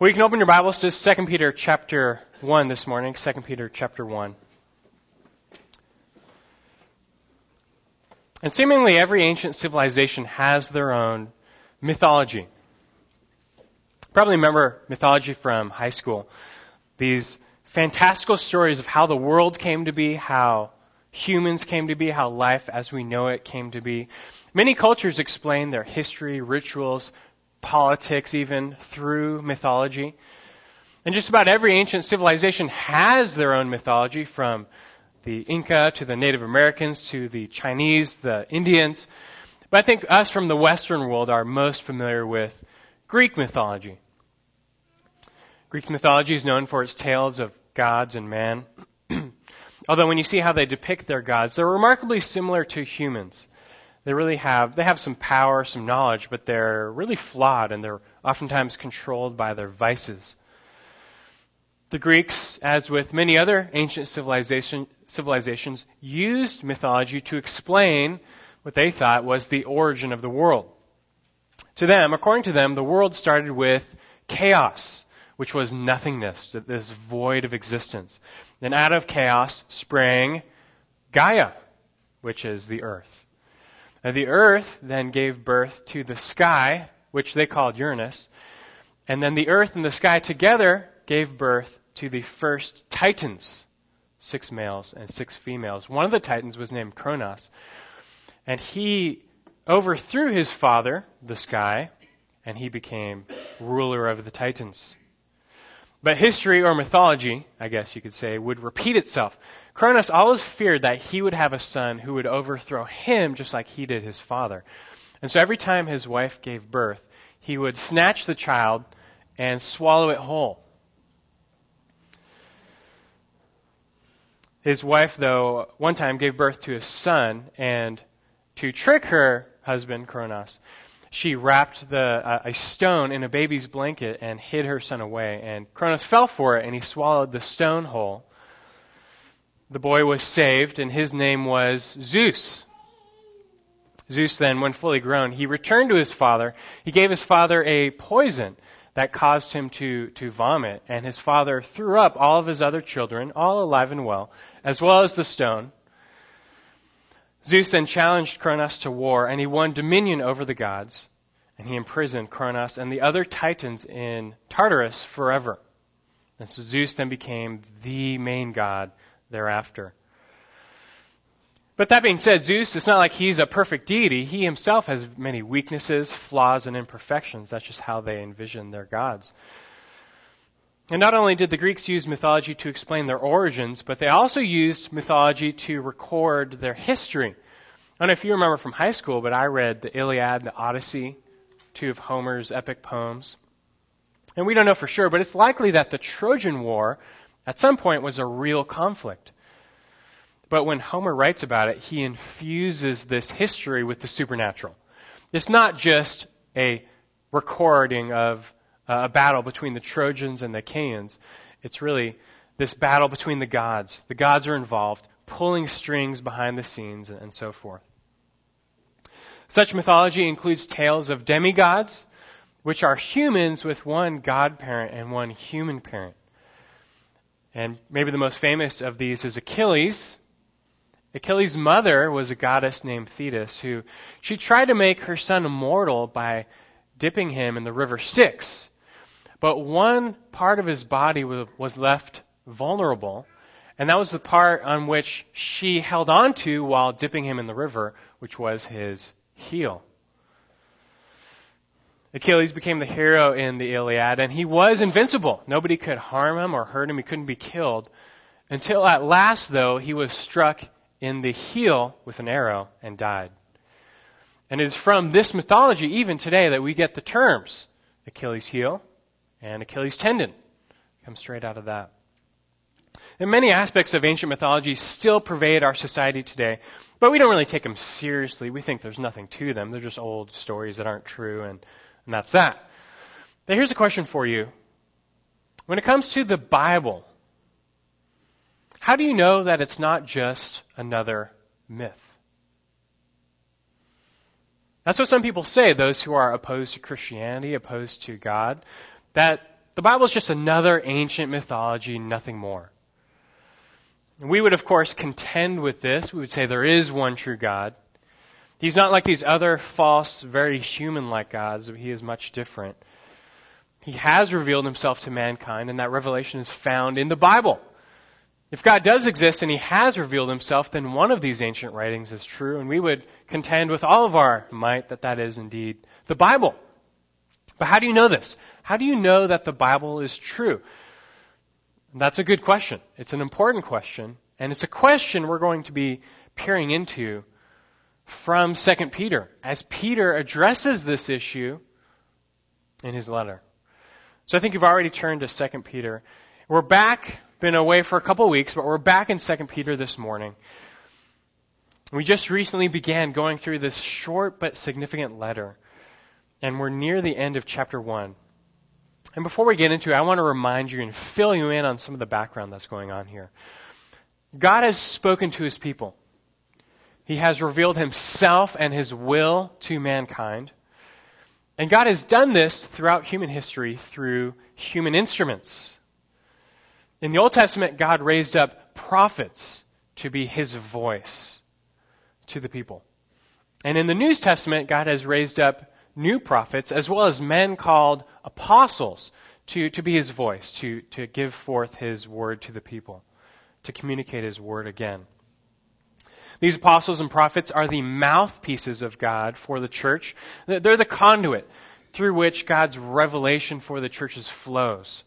Well, you can open your Bibles to 2 Peter chapter 1 this morning. 2 Peter chapter 1. And seemingly every ancient civilization has their own mythology. Probably remember mythology from high school. These fantastical stories of how the world came to be, how humans came to be, how life as we know it came to be. Many cultures explain their history, rituals, politics even through mythology. And just about every ancient civilization has their own mythology from the Inca to the Native Americans to the Chinese, the Indians. But I think us from the Western world are most familiar with Greek mythology. Greek mythology is known for its tales of gods and man. Although when you see how they depict their gods, they're remarkably similar to humans. They really have, they have some power, some knowledge, but they're really flawed and they're oftentimes controlled by their vices. The Greeks, as with many other ancient civilization, civilizations, used mythology to explain what they thought was the origin of the world. To them, according to them, the world started with chaos, which was nothingness, this void of existence. Then out of chaos sprang Gaia, which is the earth. And the earth then gave birth to the sky, which they called Uranus. And then the earth and the sky together gave birth to the first titans, six males and six females. One of the titans was named Kronos. And he overthrew his father, the sky, and he became ruler of the titans. But history or mythology, I guess you could say, would repeat itself. Cronus always feared that he would have a son who would overthrow him just like he did his father. And so every time his wife gave birth, he would snatch the child and swallow it whole. His wife, though, one time gave birth to a son, and to trick her husband, Kronos, she wrapped the, uh, a stone in a baby's blanket and hid her son away. And Cronus fell for it and he swallowed the stone whole. The boy was saved and his name was Zeus. Zeus then, when fully grown, he returned to his father. He gave his father a poison that caused him to, to vomit. And his father threw up all of his other children, all alive and well, as well as the stone. Zeus then challenged Cronus to war, and he won dominion over the gods, and he imprisoned Cronus and the other titans in Tartarus forever. And so Zeus then became the main god thereafter. But that being said, Zeus, it's not like he's a perfect deity. He himself has many weaknesses, flaws, and imperfections. That's just how they envision their gods. And not only did the Greeks use mythology to explain their origins, but they also used mythology to record their history. I don't know if you remember from high school, but I read the Iliad and the Odyssey, two of Homer's epic poems. And we don't know for sure, but it's likely that the Trojan War at some point was a real conflict. But when Homer writes about it, he infuses this history with the supernatural. It's not just a recording of uh, a battle between the Trojans and the Achaeans. It's really this battle between the gods. The gods are involved, pulling strings behind the scenes, and so forth. Such mythology includes tales of demigods, which are humans with one god parent and one human parent. And maybe the most famous of these is Achilles. Achilles' mother was a goddess named Thetis who she tried to make her son immortal by dipping him in the river Styx. But one part of his body was left vulnerable, and that was the part on which she held on to while dipping him in the river, which was his heel. Achilles became the hero in the Iliad, and he was invincible. Nobody could harm him or hurt him. He couldn't be killed. Until at last, though, he was struck in the heel with an arrow and died. And it is from this mythology, even today, that we get the terms Achilles' heel and Achilles' tendon comes straight out of that. And many aspects of ancient mythology still pervade our society today, but we don't really take them seriously. We think there's nothing to them. They're just old stories that aren't true, and, and that's that. Now, here's a question for you. When it comes to the Bible, how do you know that it's not just another myth? That's what some people say, those who are opposed to Christianity, opposed to God that The Bible is just another ancient mythology, nothing more. We would, of course, contend with this. We would say there is one true God. He's not like these other false, very human like gods. He is much different. He has revealed himself to mankind, and that revelation is found in the Bible. If God does exist and he has revealed himself, then one of these ancient writings is true, and we would contend with all of our might that that is indeed the Bible. But how do you know this? How do you know that the Bible is true? That's a good question. It's an important question, and it's a question we're going to be peering into from 2 Peter as Peter addresses this issue in his letter. So I think you've already turned to 2 Peter. We're back, been away for a couple of weeks, but we're back in 2 Peter this morning. We just recently began going through this short but significant letter, and we're near the end of chapter 1. And before we get into it, I want to remind you and fill you in on some of the background that's going on here. God has spoken to his people. He has revealed himself and his will to mankind. And God has done this throughout human history through human instruments. In the Old Testament, God raised up prophets to be his voice to the people. And in the New Testament, God has raised up new prophets as well as men called apostles to, to be his voice, to, to give forth his word to the people, to communicate his word again. These apostles and prophets are the mouthpieces of God for the church. They're the conduit through which God's revelation for the churches flows.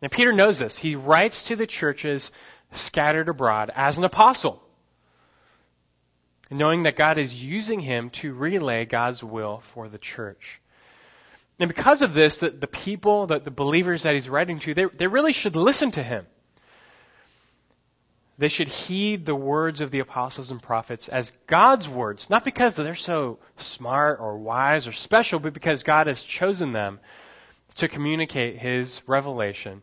And Peter knows this. He writes to the churches scattered abroad as an apostle, knowing that God is using him to relay God's will for the church. And because of this, the, the people, the, the believers that he's writing to, they, they really should listen to him. They should heed the words of the apostles and prophets as God's words, not because they're so smart or wise or special, but because God has chosen them to communicate His revelation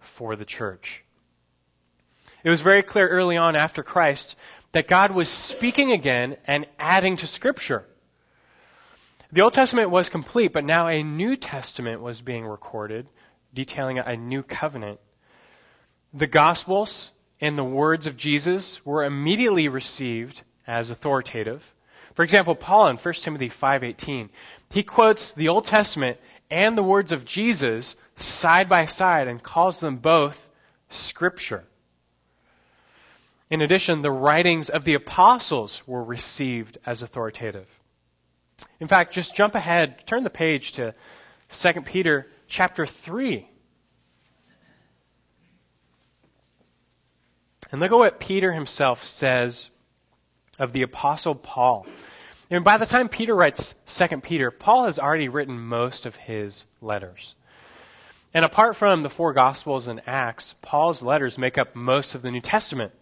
for the church. It was very clear early on after Christ that God was speaking again and adding to Scripture. The Old Testament was complete, but now a New Testament was being recorded, detailing a new covenant. The Gospels and the words of Jesus were immediately received as authoritative. For example, Paul in 1 Timothy 5:18, he quotes the Old Testament and the words of Jesus side by side and calls them both scripture. In addition, the writings of the apostles were received as authoritative. In fact, just jump ahead, turn the page to 2 Peter chapter 3. And look at what Peter himself says of the apostle Paul. And by the time Peter writes 2 Peter, Paul has already written most of his letters. And apart from the four Gospels and Acts, Paul's letters make up most of the New Testament.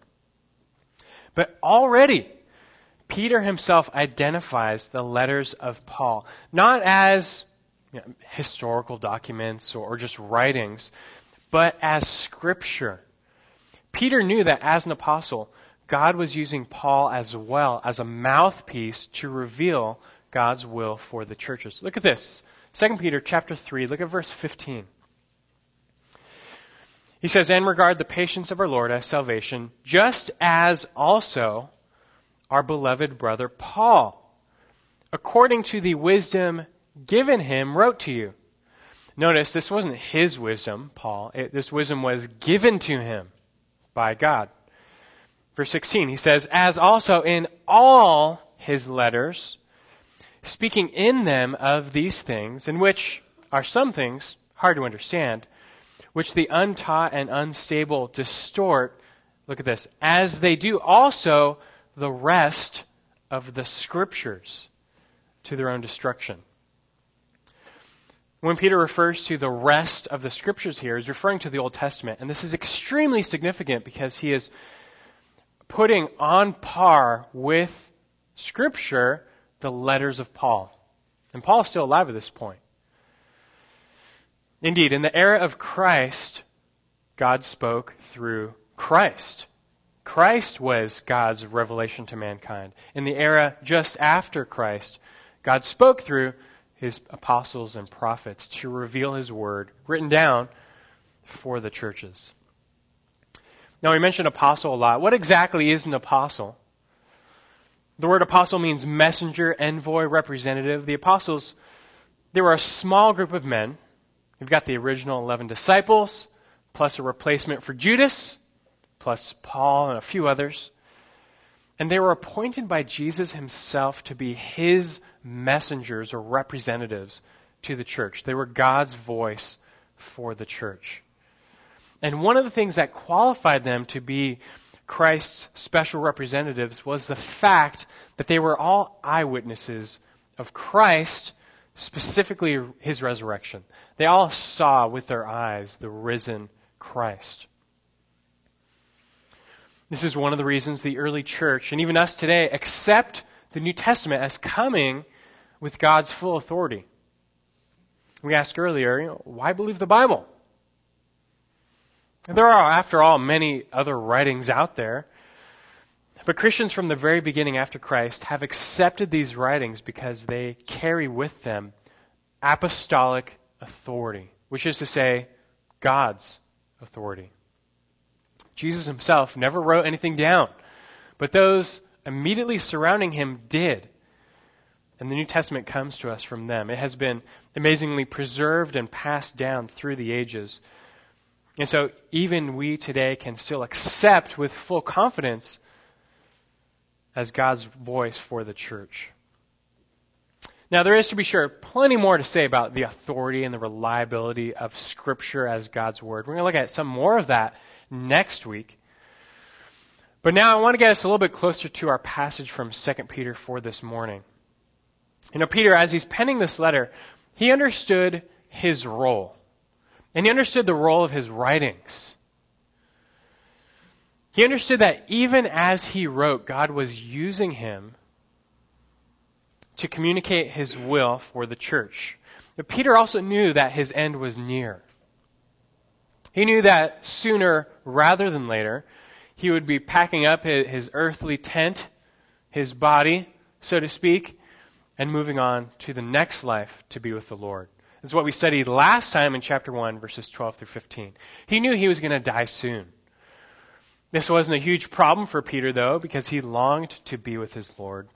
But already, Peter himself identifies the letters of Paul, not as you know, historical documents or, or just writings, but as scripture Peter knew that as an apostle, God was using Paul as well as a mouthpiece to reveal God's will for the churches. Look at this. 2 Peter chapter 3, look at verse 15. He says, And regard the patience of our Lord as salvation, just as also our beloved brother Paul, according to the wisdom given him, wrote to you. Notice this wasn't his wisdom, Paul. It, this wisdom was given to him by God. Verse 16, he says, As also in all his letters, speaking in them of these things, in which are some things hard to understand, which the untaught and unstable distort, look at this, as they do also the rest of the scriptures to their own destruction. When Peter refers to the rest of the scriptures here, he's referring to the Old Testament. And this is extremely significant because he is putting on par with scripture the letters of Paul. And Paul is still alive at this point. Indeed, in the era of Christ, God spoke through Christ. Christ was God's revelation to mankind. In the era just after Christ, God spoke through his apostles and prophets to reveal his word written down for the churches. Now, we mentioned apostle a lot. What exactly is an apostle? The word apostle means messenger, envoy, representative. The apostles, they were a small group of men. You've got the original 11 disciples, plus a replacement for Judas, plus Paul and a few others. And they were appointed by Jesus himself to be his messengers or representatives to the church. They were God's voice for the church. And one of the things that qualified them to be Christ's special representatives was the fact that they were all eyewitnesses of Christ, specifically his resurrection. They all saw with their eyes the risen Christ. This is one of the reasons the early church, and even us today, accept the New Testament as coming with God's full authority. We asked earlier, you know, why believe the Bible? There are, after all, many other writings out there. But Christians from the very beginning after Christ have accepted these writings because they carry with them apostolic authority, which is to say, God's authority. Jesus himself never wrote anything down, but those immediately surrounding him did. And the New Testament comes to us from them. It has been amazingly preserved and passed down through the ages. And so even we today can still accept with full confidence as God's voice for the church. Now, there is, to be sure, plenty more to say about the authority and the reliability of Scripture as God's Word. We're going to look at some more of that next week. But now I want to get us a little bit closer to our passage from 2 Peter for this morning. You know, Peter, as he's penning this letter, he understood his role. And he understood the role of his writings. He understood that even as he wrote, God was using him to communicate his will for the church. But Peter also knew that his end was near. He knew that sooner rather than later, he would be packing up his, earthly tent, his body, so to speak, and moving on to the next life to be with the Lord. This is what we studied last time in chapter 1, verses 12 through 15. He knew he was going to die soon. This wasn't a huge problem for Peter, though, because he longed to be with his Lord.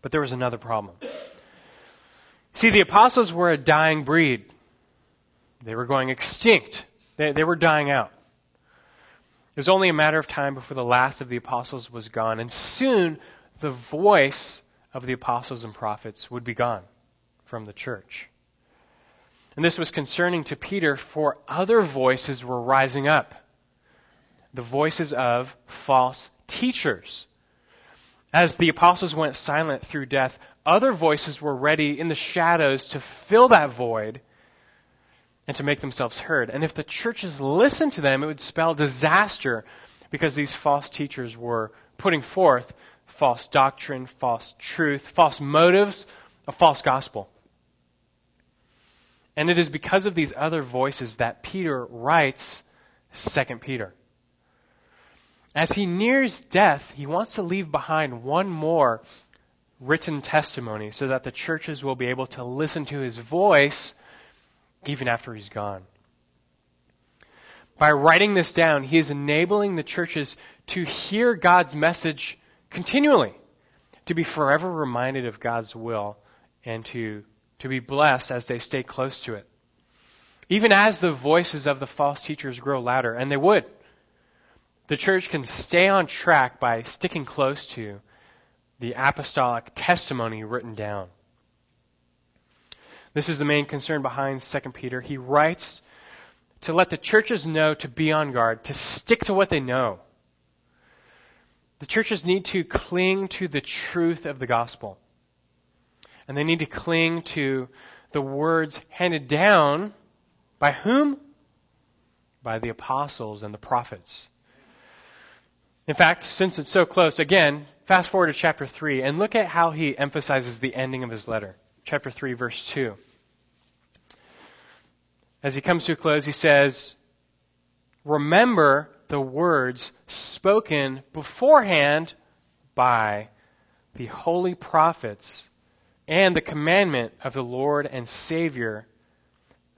But there was another problem. See, the apostles were a dying breed. They were going extinct. They, they were dying out. It was only a matter of time before the last of the apostles was gone, and soon the voice of the apostles and prophets would be gone from the church. And this was concerning to Peter, for other voices were rising up. The voices of false teachers. As the apostles went silent through death, other voices were ready in the shadows to fill that void and to make themselves heard. And if the churches listened to them, it would spell disaster because these false teachers were putting forth false doctrine, false truth, false motives, a false gospel. And it is because of these other voices that Peter writes 2 Peter. As he nears death, he wants to leave behind one more written testimony so that the churches will be able to listen to his voice even after he's gone. By writing this down, he is enabling the churches to hear God's message continually, to be forever reminded of God's will, and to to be blessed as they stay close to it. Even as the voices of the false teachers grow louder, and they would, the church can stay on track by sticking close to the apostolic testimony written down. This is the main concern behind 2 Peter. He writes to let the churches know to be on guard, to stick to what they know. The churches need to cling to the truth of the gospel. And they need to cling to the words handed down by whom? By the apostles and the prophets. In fact, since it's so close, again, fast forward to chapter 3 and look at how he emphasizes the ending of his letter. Chapter 3, verse 2. As he comes to a close, he says, Remember the words spoken beforehand by the holy prophets and the commandment of the Lord and Savior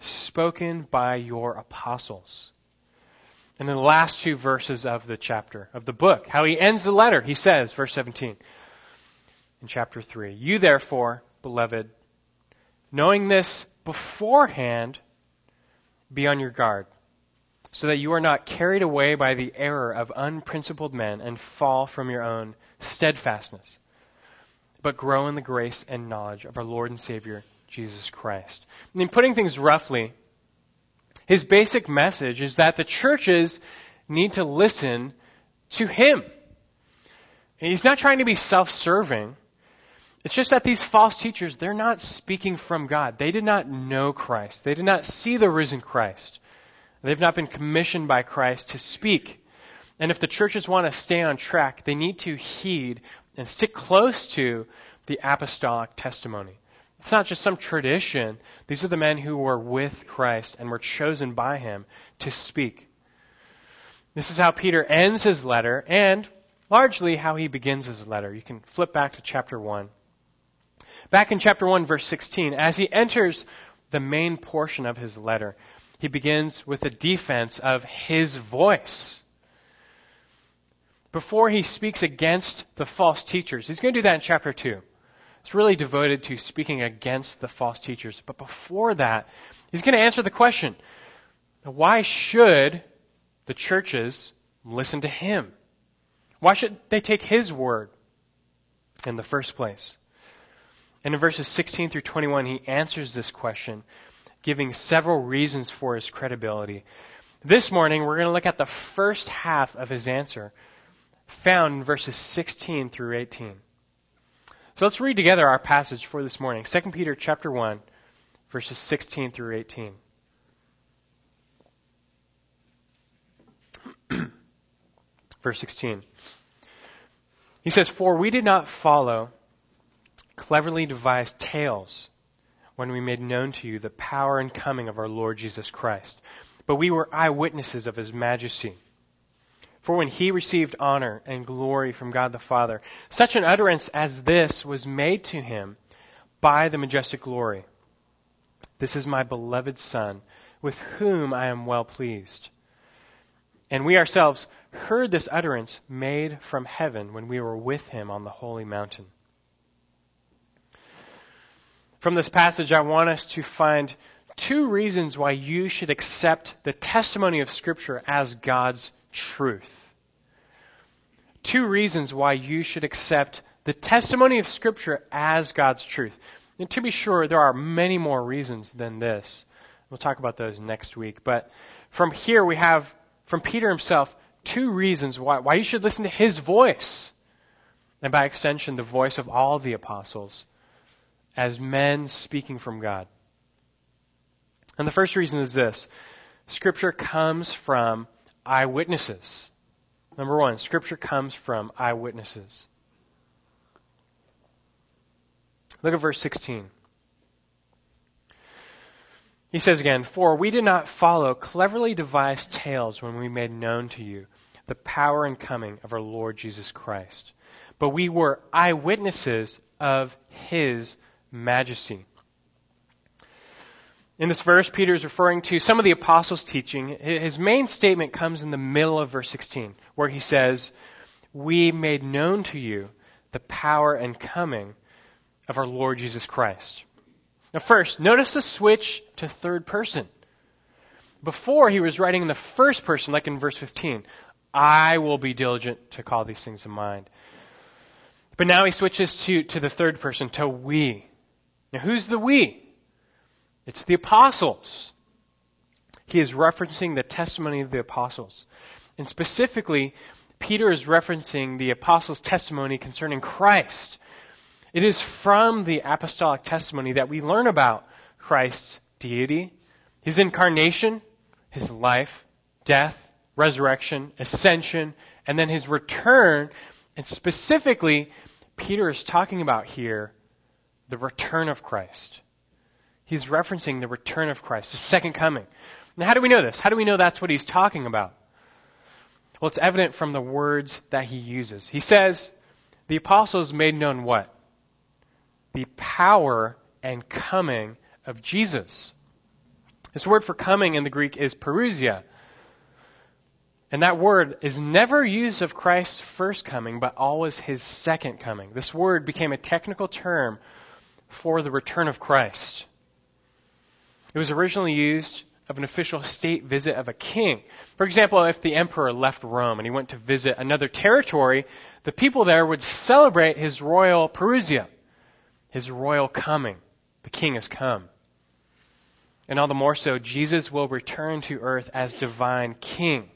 spoken by your apostles. And in the last two verses of the chapter, of the book, how he ends the letter, he says, verse 17, in chapter 3, You therefore, beloved, knowing this beforehand, be on your guard, so that you are not carried away by the error of unprincipled men and fall from your own steadfastness, but grow in the grace and knowledge of our Lord and Savior, Jesus Christ. I mean, putting things roughly, his basic message is that the churches need to listen to him. And he's not trying to be self-serving. It's just that these false teachers, they're not speaking from God. They did not know Christ. They did not see the risen Christ. They've not been commissioned by Christ to speak. And if the churches want to stay on track, they need to heed and stick close to the apostolic testimony. It's not just some tradition. These are the men who were with Christ and were chosen by him to speak. This is how Peter ends his letter and largely how he begins his letter. You can flip back to chapter 1. Back in chapter 1 verse 16, as he enters the main portion of his letter, he begins with a defense of his voice. Before he speaks against the false teachers, he's going to do that in chapter 2. It's really devoted to speaking against the false teachers. But before that, he's going to answer the question why should the churches listen to him? Why should they take his word in the first place? And in verses 16 through 21, he answers this question, giving several reasons for his credibility. This morning, we're going to look at the first half of his answer, found in verses 16 through 18. So let's read together our passage for this morning. 2 Peter chapter 1, verses 16 through 18. Verse 16. He says, For we did not follow cleverly devised tales when we made known to you the power and coming of our Lord Jesus Christ, but we were eyewitnesses of his majesty. For when he received honor and glory from God the Father, such an utterance as this was made to him by the majestic glory. This is my beloved Son, with whom I am well pleased. And we ourselves heard this utterance made from heaven when we were with him on the holy mountain. From this passage, I want us to find two reasons why you should accept the testimony of Scripture as God's truth. Two reasons why you should accept the testimony of Scripture as God's truth. And to be sure, there are many more reasons than this. We'll talk about those next week. But from here, we have from Peter himself two reasons why, why you should listen to his voice. And by extension, the voice of all the apostles as men speaking from God. And the first reason is this Scripture comes from eyewitnesses. Number one, Scripture comes from eyewitnesses. Look at verse 16. He says again, For we did not follow cleverly devised tales when we made known to you the power and coming of our Lord Jesus Christ, but we were eyewitnesses of his majesty. In this verse, Peter is referring to some of the apostles' teaching. His main statement comes in the middle of verse 16, where he says, We made known to you the power and coming of our Lord Jesus Christ. Now, first, notice the switch to third person. Before, he was writing in the first person, like in verse 15, I will be diligent to call these things to mind. But now he switches to, to the third person, to we. Now, who's the we? It's the apostles. He is referencing the testimony of the apostles. And specifically, Peter is referencing the apostles' testimony concerning Christ. It is from the apostolic testimony that we learn about Christ's deity, his incarnation, his life, death, resurrection, ascension, and then his return. And specifically, Peter is talking about here the return of Christ. He's referencing the return of Christ, the second coming. Now, how do we know this? How do we know that's what he's talking about? Well, it's evident from the words that he uses. He says, the apostles made known what? the power and coming of Jesus. This word for coming in the Greek is parousia. And that word is never used of Christ's first coming, but always his second coming. This word became a technical term for the return of Christ. It was originally used of an official state visit of a king. For example, if the emperor left Rome and he went to visit another territory, the people there would celebrate his royal parousia, his royal coming. The king has come. And all the more so, Jesus will return to earth as divine king.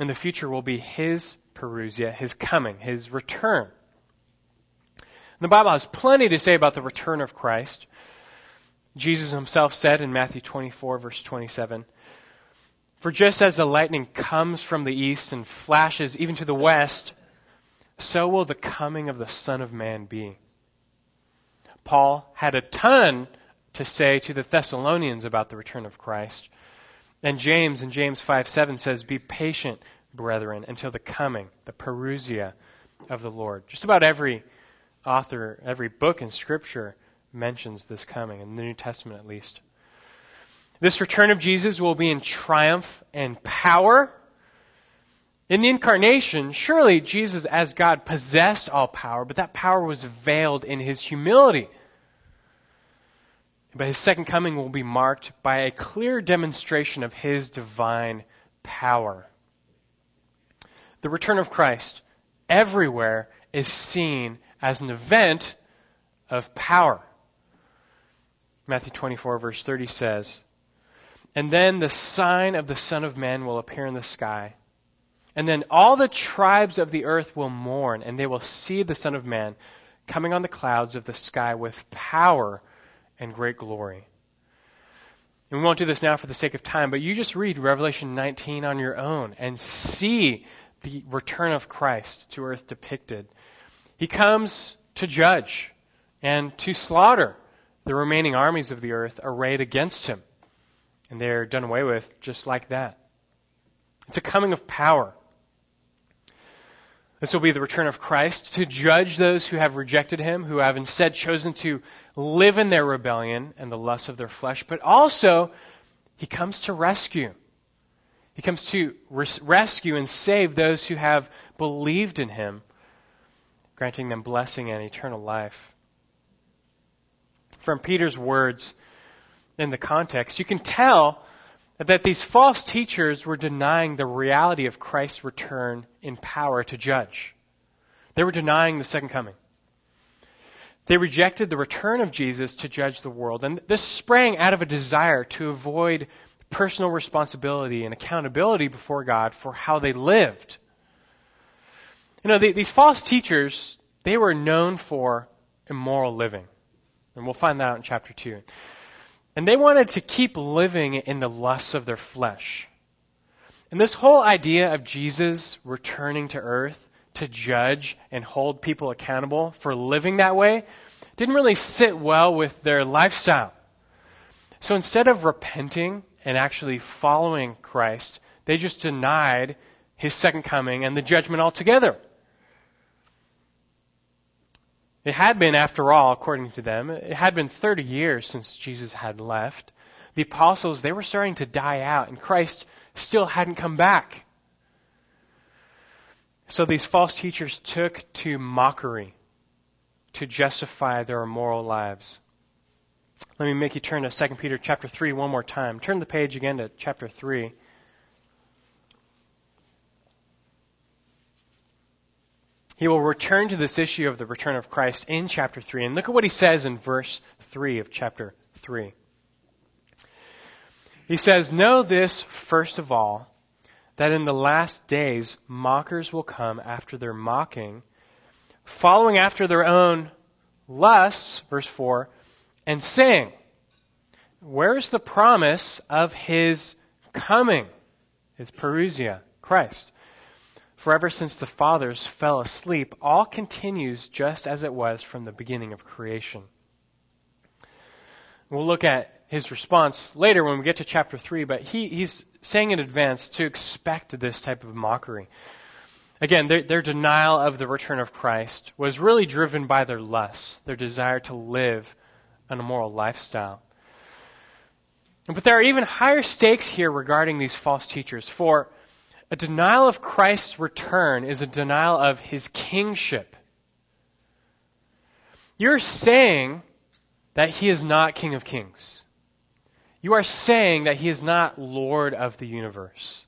And the future will be his parousia, his coming, his return. The Bible has plenty to say about the return of Christ. Jesus himself said in Matthew 24, verse 27, For just as the lightning comes from the east and flashes even to the west, so will the coming of the Son of Man be. Paul had a ton to say to the Thessalonians about the return of Christ. And James in James 5 7 says, Be patient, brethren, until the coming, the parousia of the Lord. Just about every author, every book in Scripture mentions this coming, in the New Testament at least. This return of Jesus will be in triumph and power. In the incarnation, surely Jesus as God possessed all power, but that power was veiled in his humility. But his second coming will be marked by a clear demonstration of his divine power. The return of Christ everywhere is seen as an event of power. Matthew 24, verse 30 says, And then the sign of the Son of Man will appear in the sky. And then all the tribes of the earth will mourn, and they will see the Son of Man coming on the clouds of the sky with power and great glory. And we won't do this now for the sake of time, but you just read Revelation 19 on your own and see the return of Christ to earth depicted. He comes to judge and to slaughter the remaining armies of the earth arrayed against him. And they're done away with just like that. It's a coming of power. This will be the return of Christ to judge those who have rejected him, who have instead chosen to live in their rebellion and the lust of their flesh, but also he comes to rescue. He comes to res- rescue and save those who have believed in him, granting them blessing and eternal life. From Peter's words in the context, you can tell that these false teachers were denying the reality of Christ's return in power to judge. They were denying the second coming. They rejected the return of Jesus to judge the world. And this sprang out of a desire to avoid personal responsibility and accountability before God for how they lived. You know, these false teachers, they were known for immoral living. And we'll find that out in chapter 2. And they wanted to keep living in the lusts of their flesh. And this whole idea of Jesus returning to earth to judge and hold people accountable for living that way didn't really sit well with their lifestyle. So instead of repenting and actually following Christ, they just denied his second coming and the judgment altogether. It had been, after all, according to them, it had been 30 years since Jesus had left. The apostles, they were starting to die out, and Christ still hadn't come back. So these false teachers took to mockery to justify their immoral lives. Let me make you turn to 2 Peter chapter 3 one more time. Turn the page again to chapter 3. He will return to this issue of the return of Christ in chapter 3. And look at what he says in verse 3 of chapter 3. He says, Know this first of all, that in the last days mockers will come after their mocking, following after their own lusts, verse 4, and saying, Where's the promise of his coming? His parousia, Christ. For ever since the fathers fell asleep, all continues just as it was from the beginning of creation. We'll look at his response later when we get to chapter 3, but he, he's saying in advance to expect this type of mockery. Again, their, their denial of the return of Christ was really driven by their lusts, their desire to live an immoral lifestyle. But there are even higher stakes here regarding these false teachers. For a denial of Christ's return is a denial of his kingship. You're saying that he is not King of Kings. You are saying that he is not Lord of the universe.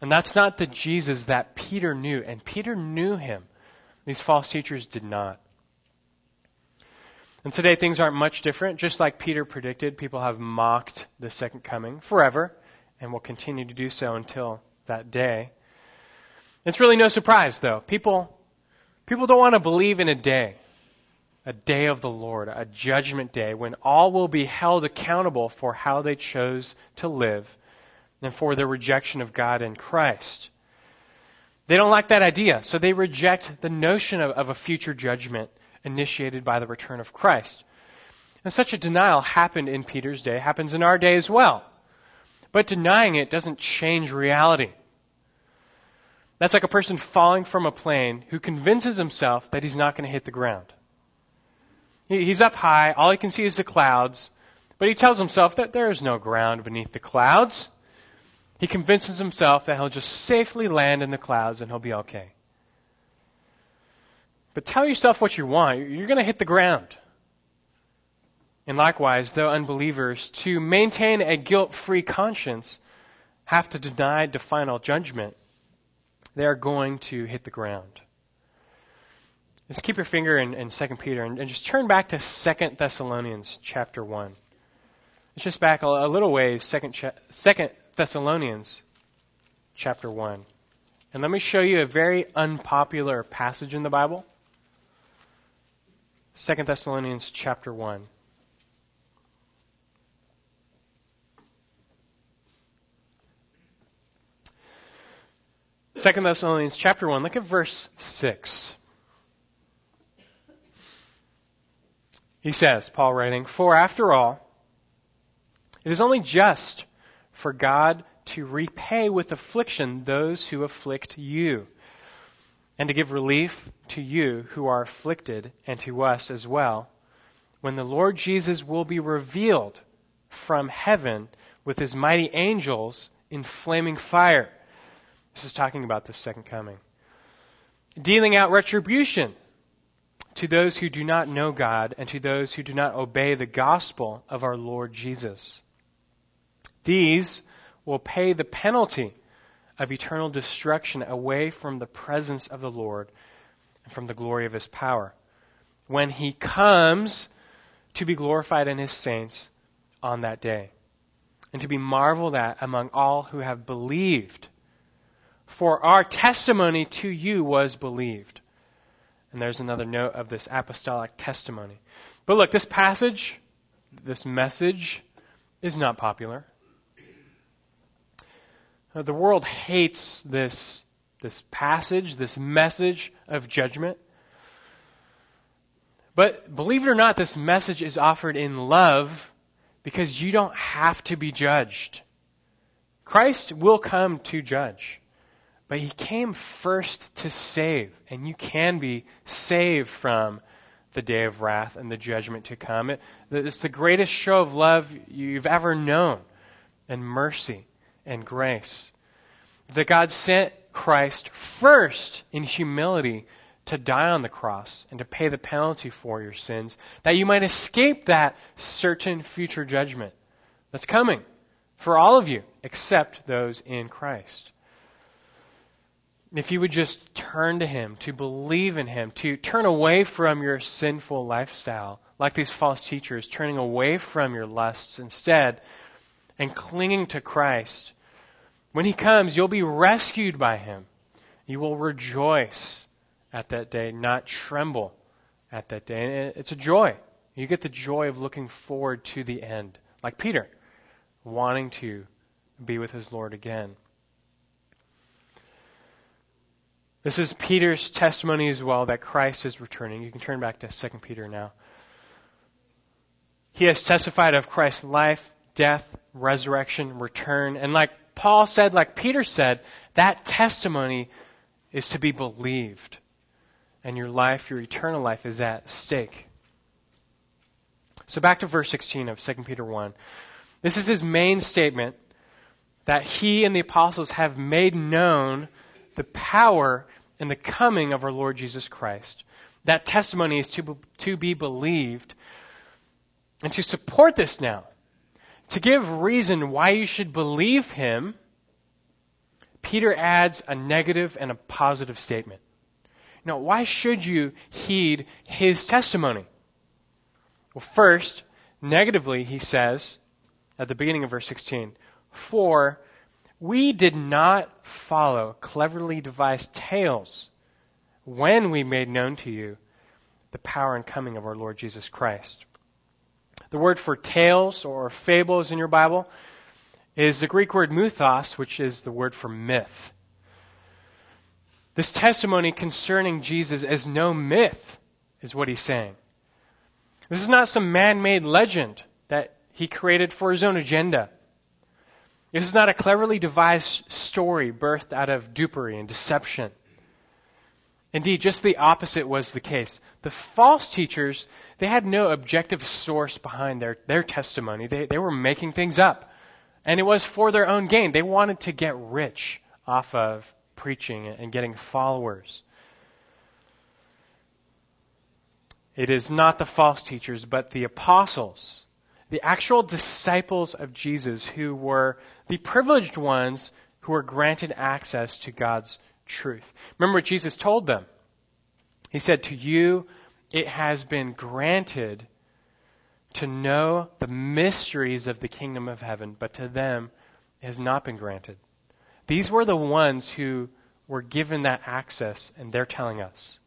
And that's not the Jesus that Peter knew. And Peter knew him. These false teachers did not. And today things aren't much different. Just like Peter predicted, people have mocked the second coming forever and will continue to do so until that day. It's really no surprise though. People, people don't want to believe in a day, a day of the Lord, a judgment day when all will be held accountable for how they chose to live and for their rejection of God and Christ. They don't like that idea, so they reject the notion of, of a future judgment initiated by the return of Christ. And such a denial happened in Peter's day, happens in our day as well. But denying it doesn't change reality. That's like a person falling from a plane who convinces himself that he's not going to hit the ground. He's up high, all he can see is the clouds, but he tells himself that there is no ground beneath the clouds. He convinces himself that he'll just safely land in the clouds and he'll be okay. But tell yourself what you want. You're going to hit the ground. And likewise, though unbelievers, to maintain a guilt free conscience, have to deny the final judgment, they are going to hit the ground. Just keep your finger in, in 2 Peter and, and, just turn back to 2 Thessalonians chapter 1. It's just back a, a little ways, 2 cha- Thessalonians chapter 1. And let me show you a very unpopular passage in the Bible. 2 Thessalonians chapter 1. Second Thessalonians chapter 1, look at verse 6. He says, Paul writing, For after all, it is only just for God to repay with affliction those who afflict you and to give relief to you who are afflicted and to us as well, when the Lord Jesus will be revealed from heaven with his mighty angels in flaming fire. This is talking about the second coming. Dealing out retribution to those who do not know God and to those who do not obey the gospel of our Lord Jesus. These will pay the penalty of eternal destruction away from the presence of the Lord and from the glory of his power. When he comes to be glorified in his saints on that day and to be marveled at among all who have believed. For our testimony to you was believed. And there's another note of this apostolic testimony. But look, this passage, this message, is not popular. The world hates this, this passage, this message of judgment. But believe it or not, this message is offered in love because you don't have to be judged. Christ will come to judge. But he came first to save, and you can be saved from the day of wrath and the judgment to come. It, it's the greatest show of love you've ever known, and mercy and grace. That God sent Christ first in humility to die on the cross and to pay the penalty for your sins, that you might escape that certain future judgment that's coming for all of you, except those in Christ. If you would just turn to Him, to believe in Him, to turn away from your sinful lifestyle, like these false teachers, turning away from your lusts instead, and clinging to Christ, when he comes, you'll be rescued by him. You will rejoice at that day, not tremble at that day. And it's a joy. You get the joy of looking forward to the end, like Peter, wanting to be with his Lord again. This is Peter's testimony as well that Christ is returning. You can turn back to 2 Peter now. He has testified of Christ's life, death, resurrection, return, and like Paul said, like Peter said, that testimony is to be believed. And your life, your eternal life, is at stake. So back to verse 16 of 2 Peter 1. This is his main statement that he and the apostles have made known the power and the coming of our Lord Jesus Christ. That testimony is to, to be believed. And to support this now, to give reason why you should believe him, Peter adds a negative and a positive statement. Now, why should you heed his testimony? Well, first, negatively, he says at the beginning of verse 16, For we did not follow cleverly devised tales when we made known to you the power and coming of our Lord Jesus Christ. The word for tales or fables in your Bible is the Greek word mythos, which is the word for myth. This testimony concerning Jesus is no myth, is what he's saying. This is not some man made legend that he created for his own agenda. This is not a cleverly devised story birthed out of dupery and deception. Indeed, just the opposite was the case. The false teachers, they had no objective source behind their, their testimony. They, they were making things up. And it was for their own gain. They wanted to get rich off of preaching and getting followers. It is not the false teachers, but the apostles, the actual disciples of Jesus who were the privileged ones who were granted access to God's truth. Remember what Jesus told them. He said, To you it has been granted to know the mysteries of the kingdom of heaven, but to them it has not been granted. These were the ones who were given that access, and they're telling us.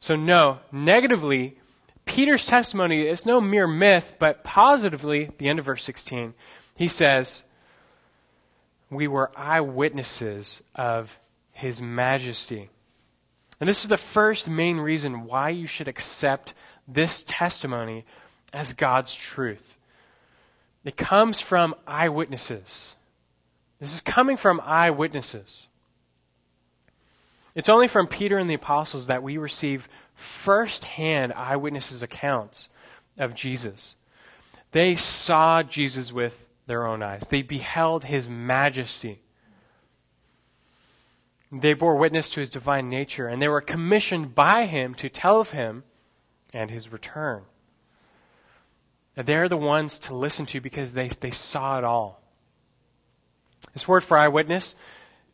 So, no, negatively, Peter's testimony is no mere myth, but positively, the end of verse 16, he says, We were eyewitnesses of his majesty. And this is the first main reason why you should accept this testimony as God's truth. It comes from eyewitnesses. This is coming from eyewitnesses. It's only from Peter and the apostles that we receive first-hand eyewitnesses' accounts of Jesus. They saw Jesus with their own eyes. They beheld his majesty. They bore witness to his divine nature, and they were commissioned by him to tell of him and his return. they're the ones to listen to because they, they saw it all. This word for eyewitness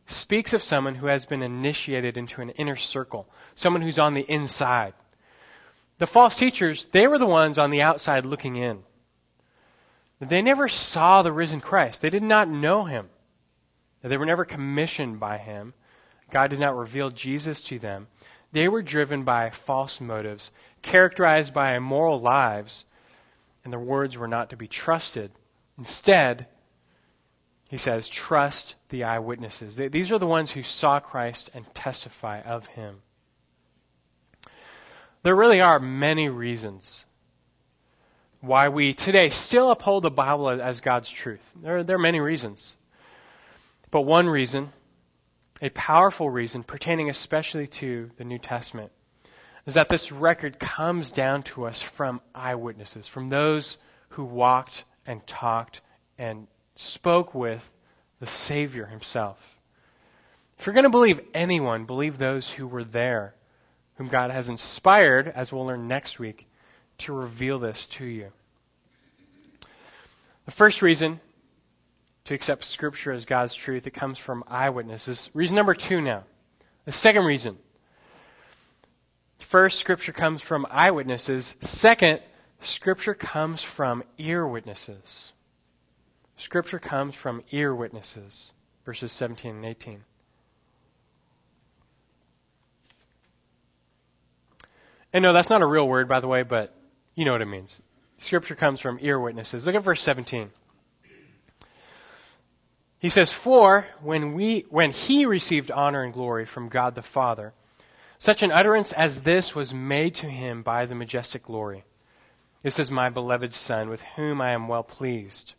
speaks of someone who has been initiated into an inner circle, someone who's on the inside. The false teachers, they were the ones on the outside looking in. They never saw the risen Christ. They did not know him. They were never commissioned by him. God did not reveal Jesus to them. They were driven by false motives, characterized by immoral lives, and their words were not to be trusted. Instead, he says, trust the eyewitnesses. These are the ones who saw Christ and testify of him. There really are many reasons why we today still uphold the Bible as God's truth. There, there are many reasons. But one reason, a powerful reason, pertaining especially to the New Testament, is that this record comes down to us from eyewitnesses, from those who walked and talked and spoke with the Savior himself. If you're going to believe anyone, believe those who were there, whom God has inspired, as we'll learn next week, to reveal this to you. The first reason to accept Scripture as God's truth, it comes from eyewitnesses. Reason number two now. The second reason. First, Scripture comes from eyewitnesses. Second, Scripture comes from ear witnesses. Scripture comes from ear witnesses, verses 17 and 18. And no, that's not a real word, by the way, but you know what it means. Scripture comes from ear witnesses. Look at verse 17. He says, For when we, when he received honor and glory from God the Father, such an utterance as this was made to him by the majestic glory. This is my beloved Son, with whom I am well pleased.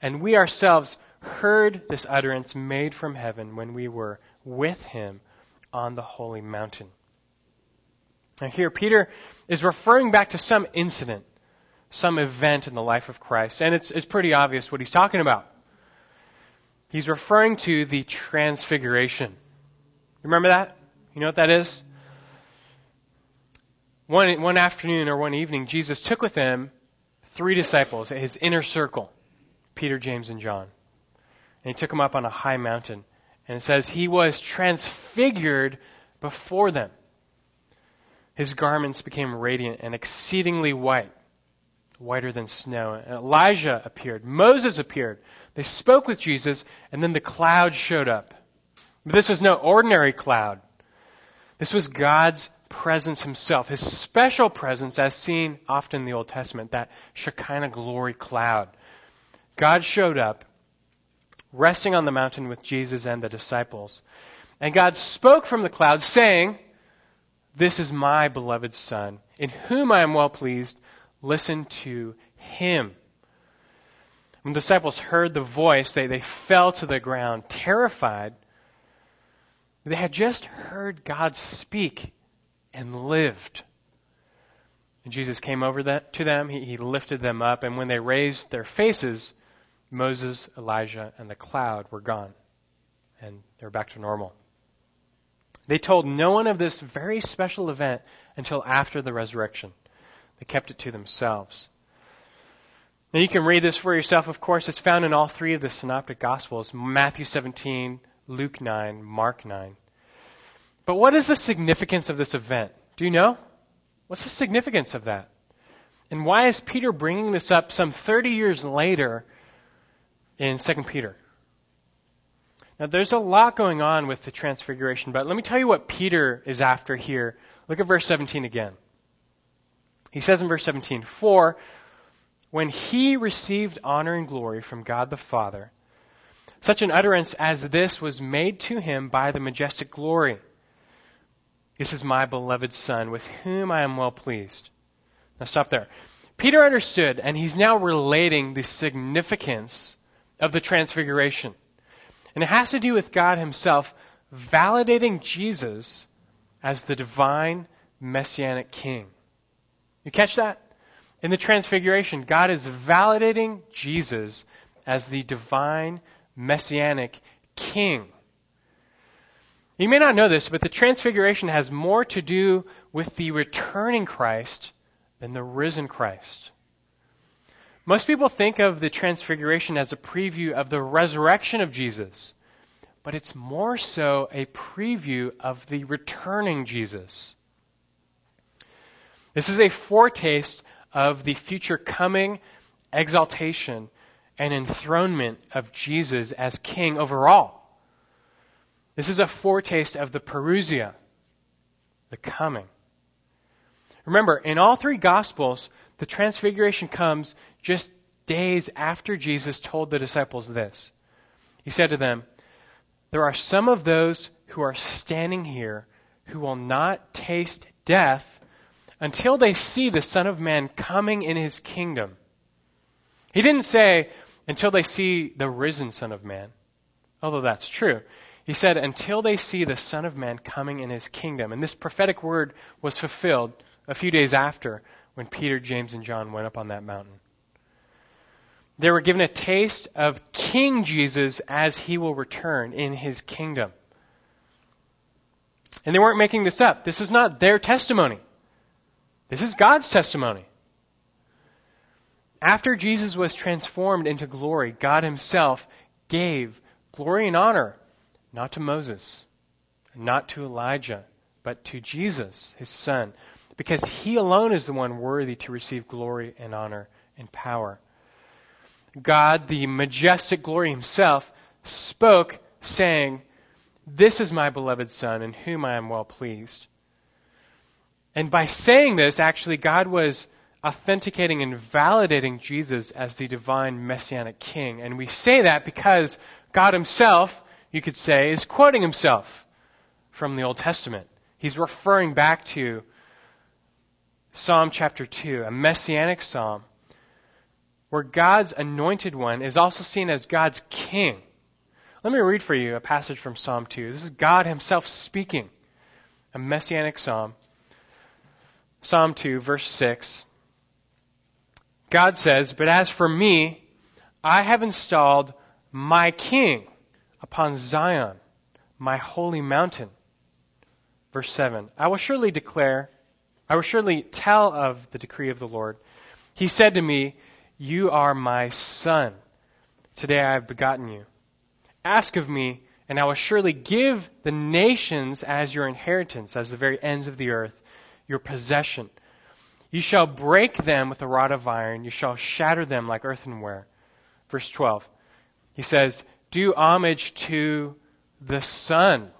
And we ourselves heard this utterance made from heaven when we were with him on the holy mountain. Now, here, Peter is referring back to some incident, some event in the life of Christ, and it's, it's pretty obvious what he's talking about. He's referring to the transfiguration. Remember that? You know what that is? One, one afternoon or one evening, Jesus took with him three disciples, his inner circle, Peter, James, and John. And he took them up on a high mountain. And it says, He was transfigured before them. His garments became radiant and exceedingly white, whiter than snow. And Elijah appeared. Moses appeared. They spoke with Jesus, and then the cloud showed up. But this was no ordinary cloud. This was God's presence himself, his special presence as seen often in the Old Testament, that Shekinah glory cloud. God showed up, resting on the mountain with Jesus and the disciples. And God spoke from the cloud, saying, This is my beloved Son, in whom I am well pleased. Listen to him. When the disciples heard the voice, they, they fell to the ground, terrified. They had just heard God speak and lived. And Jesus came over that, to them, he, he lifted them up, and when they raised their faces, Moses, Elijah, and the cloud were gone. And they're back to normal. They told no one of this very special event until after the resurrection. They kept it to themselves. Now you can read this for yourself, of course. It's found in all three of the synoptic gospels Matthew 17, Luke 9, Mark 9. But what is the significance of this event? Do you know? What's the significance of that? And why is Peter bringing this up some 30 years later in 2 Peter? Now, there's a lot going on with the transfiguration, but let me tell you what Peter is after here. Look at verse 17 again. He says in verse 17, For when he received honor and glory from God the Father, such an utterance as this was made to him by the majestic glory. This is my beloved Son, with whom I am well pleased. Now stop there. Peter understood, and he's now relating the significance of the transfiguration. And it has to do with God himself validating Jesus as the divine messianic king. You catch that? In the transfiguration, God is validating Jesus as the divine messianic king. You may not know this, but the transfiguration has more to do with the returning Christ than the risen Christ. Most people think of the transfiguration as a preview of the resurrection of Jesus, but it's more so a preview of the returning Jesus. This is a foretaste of the future coming exaltation and enthronement of Jesus as king over all. This is a foretaste of the parousia, the coming. Remember, in all three Gospels, the transfiguration comes just days after Jesus told the disciples this. He said to them, There are some of those who are standing here who will not taste death until they see the Son of Man coming in his kingdom. He didn't say, until they see the risen Son of Man, although that's true. He said, until they see the Son of Man coming in his kingdom. And this prophetic word was fulfilled a few days after when Peter, James, and John went up on that mountain. They were given a taste of King Jesus as he will return in his kingdom. And they weren't making this up. This is not their testimony. This is God's testimony. After Jesus was transformed into glory, God himself gave glory and honor not to Moses, not to Elijah, but to Jesus, his son, because he alone is the one worthy to receive glory and honor and power. God, the majestic glory himself, spoke, saying, This is my beloved Son, in whom I am well pleased. And by saying this, actually, God was authenticating and validating Jesus as the divine messianic king. And we say that because God himself you could say, is quoting himself from the Old Testament. He's referring back to Psalm chapter 2, a messianic psalm, where God's anointed one is also seen as God's king. Let me read for you a passage from Psalm 2. This is God himself speaking. a messianic psalm. Psalm 2, verse 6. God says, But as for me, I have installed my king upon Zion, my holy mountain. Verse 7. I will surely declare, I will surely tell of the decree of the Lord. He said to me, You are my son. Today I have begotten you. Ask of me, and I will surely give the nations as your inheritance, as the very ends of the earth, your possession. You shall break them with a rod of iron, you shall shatter them like earthenware. Verse 12. He says, Do homage to the Son,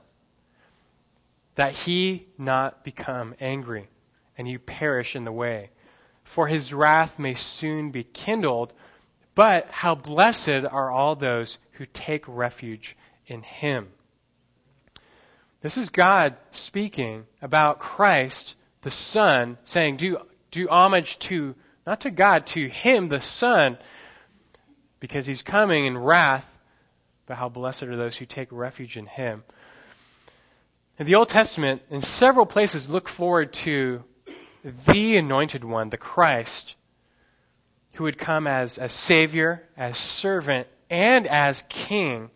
that he not become angry, and you perish in the way. For his wrath may soon be kindled, but how blessed are all those who take refuge in him. This is God speaking about Christ, the Son, saying, do, do homage to, not to God, to Him, the Son, because He's coming in wrath, but how blessed are those who take refuge in Him. In the Old Testament, in several places, look forward to the anointed one, the Christ, who would come as, as Savior, as servant, and as King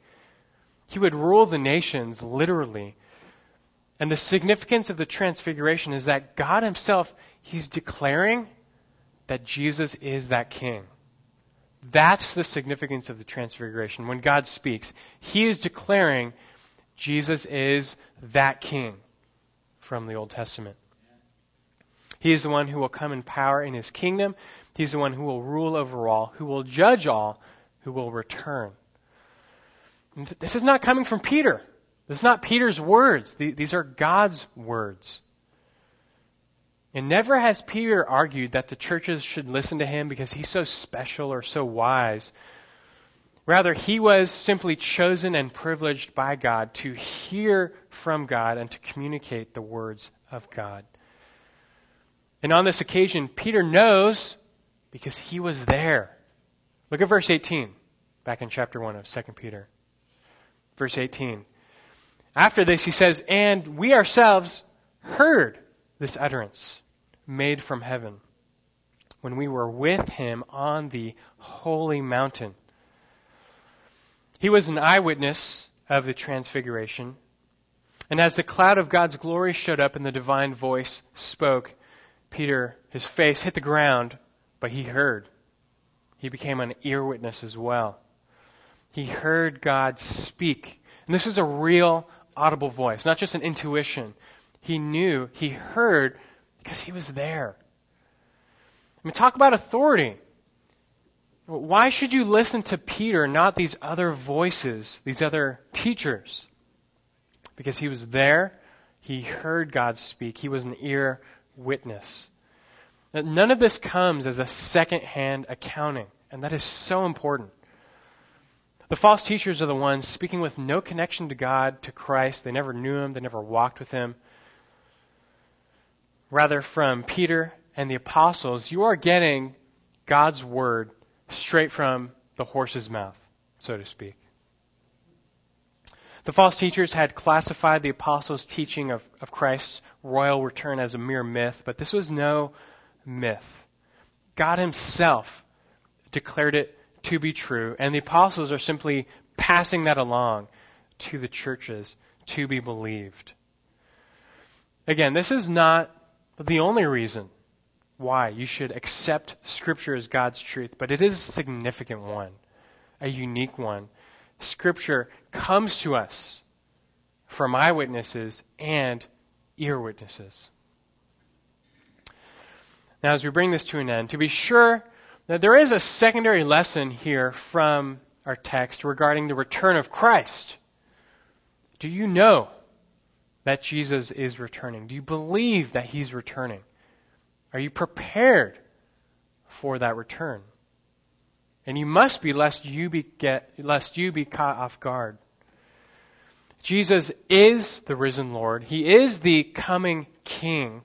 he would rule the nations literally. And the significance of the transfiguration is that God Himself, He's declaring that Jesus is that King. That's the significance of the transfiguration. When God speaks, He is declaring Jesus is that King from the Old Testament. He is the one who will come in power in His kingdom. He's the one who will rule over all, who will judge all, who will return. This is not coming from Peter. This is not Peter's words. These are God's words. And never has Peter argued that the churches should listen to him because he's so special or so wise. Rather, he was simply chosen and privileged by God to hear from God and to communicate the words of God. And on this occasion, Peter knows because he was there. Look at verse 18, back in chapter 1 of 2 Peter verse 18. After this, he says, And we ourselves heard this utterance made from heaven when we were with him on the holy mountain. He was an eyewitness of the transfiguration. And as the cloud of God's glory showed up and the divine voice spoke, Peter, his face hit the ground, but he heard. He became an ear witness as well. He heard God speak. And this was a real audible voice, not just an intuition. He knew, he heard, because he was there. I mean, talk about authority. Why should you listen to Peter, not these other voices, these other teachers? Because he was there, he heard God speak, he was an ear witness. None of this comes as a second hand accounting, and that is so important. The false teachers are the ones speaking with no connection to God, to Christ. They never knew him, they never walked with him. Rather, from Peter and the apostles, you are getting God's word straight from the horse's mouth, so to speak. The false teachers had classified the apostles' teaching of, of Christ's royal return as a mere myth, but this was no myth. God Himself declared it to be true, and the apostles are simply passing that along to the churches to be believed. Again, this is not the only reason why you should accept Scripture as God's truth, but it is a significant one, a unique one. Scripture comes to us from eyewitnesses and ear witnesses. Now, as we bring this to an end, to be sure that there is a secondary lesson here from our text regarding the return of Christ. Do you know that Jesus is returning? Do you believe that he's returning? Are you prepared for that return? And you must be lest you be get lest you be caught off guard. Jesus is the risen Lord. He is the coming king.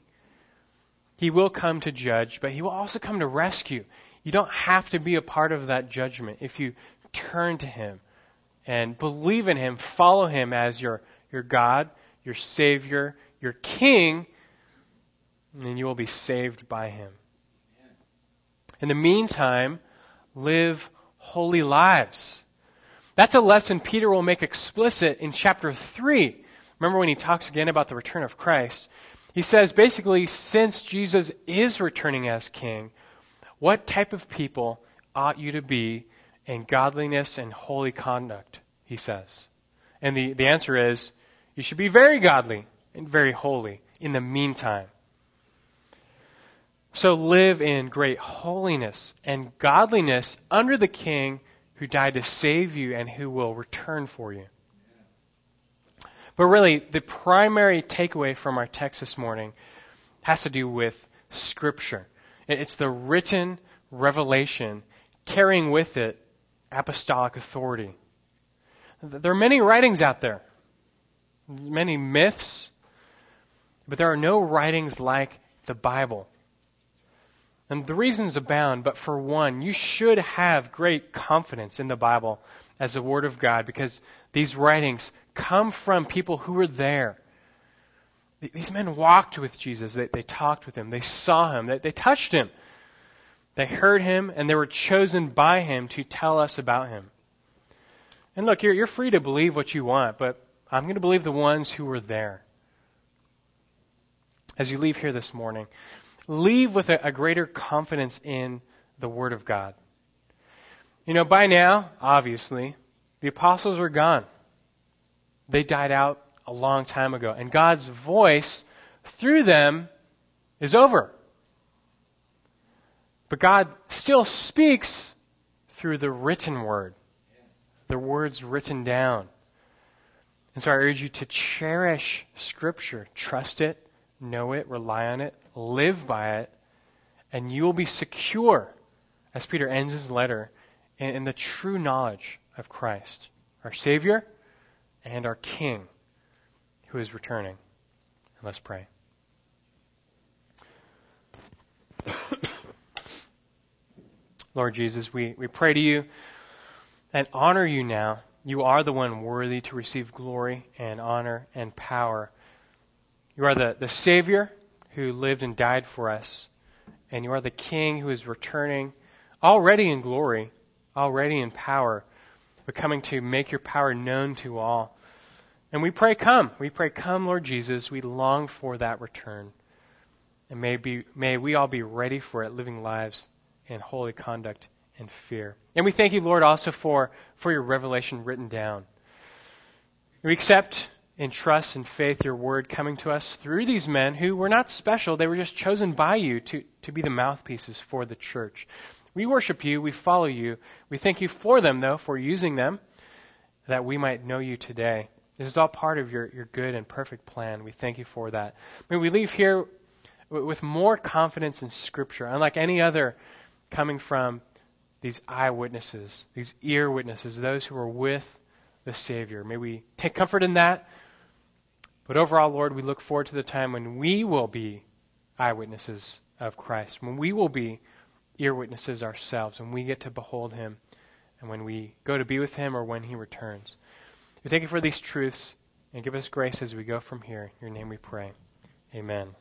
He will come to judge, but he will also come to rescue. You don't have to be a part of that judgment if you turn to Him and believe in Him, follow Him as your, your God, your Savior, your king, and you will be saved by him. In the meantime, live holy lives. That's a lesson Peter will make explicit in chapter 3. Remember when he talks again about the return of Christ? He says basically, since Jesus is returning as king, what type of people ought you to be in godliness and holy conduct? He says. And the, the answer is, you should be very godly and very holy in the meantime. So live in great holiness and godliness under the King who died to save you and who will return for you. But really, the primary takeaway from our text this morning has to do with Scripture. It's the written revelation carrying with it apostolic authority. There are many writings out there, many myths, but there are no writings like the Bible. And the reasons abound, but for one, you should have great confidence in the Bible as the Word of God because these writings come from people who were there. These men walked with Jesus. They, they talked with him. They saw him. They, they touched him. They heard him, and they were chosen by him to tell us about him. And look, you're, you're free to believe what you want, but I'm going to believe the ones who were there. As you leave here this morning, leave with a, a greater confidence in the Word of God. You know, by now, obviously, the apostles were gone. They died out a long time ago. And God's voice through them is over. But God still speaks through the written word, the words written down. And so I urge you to cherish Scripture, trust it, know it, rely on it, live by it, and you will be secure, as Peter ends his letter, in, in the true knowledge of Christ, our Savior and our King who is returning. Let's pray. Lord Jesus, we, we pray to you and honor you now. You are the one worthy to receive glory and honor and power. You are the, the Savior who lived and died for us. And you are the King who is returning already in glory, already in power, but coming to make your power known to all. And we pray, come. We pray, come, Lord Jesus. We long for that return. And may, be, may we all be ready for it, living lives in holy conduct and fear. And we thank you, Lord, also for, for your revelation written down. We accept in trust and faith your word coming to us through these men who were not special. They were just chosen by you to, to be the mouthpieces for the church. We worship you. We follow you. We thank you for them, though, for using them that we might know you today. This is all part of your, your good and perfect plan. We thank you for that. May we leave here with more confidence in Scripture, unlike any other coming from these eyewitnesses, these ear witnesses, those who were with the Savior. May we take comfort in that. But overall, Lord, we look forward to the time when we will be eyewitnesses of Christ, when we will be ear witnesses ourselves, when we get to behold Him, and when we go to be with Him or when He returns. We thank you for these truths and give us grace as we go from here. In your name we pray. Amen.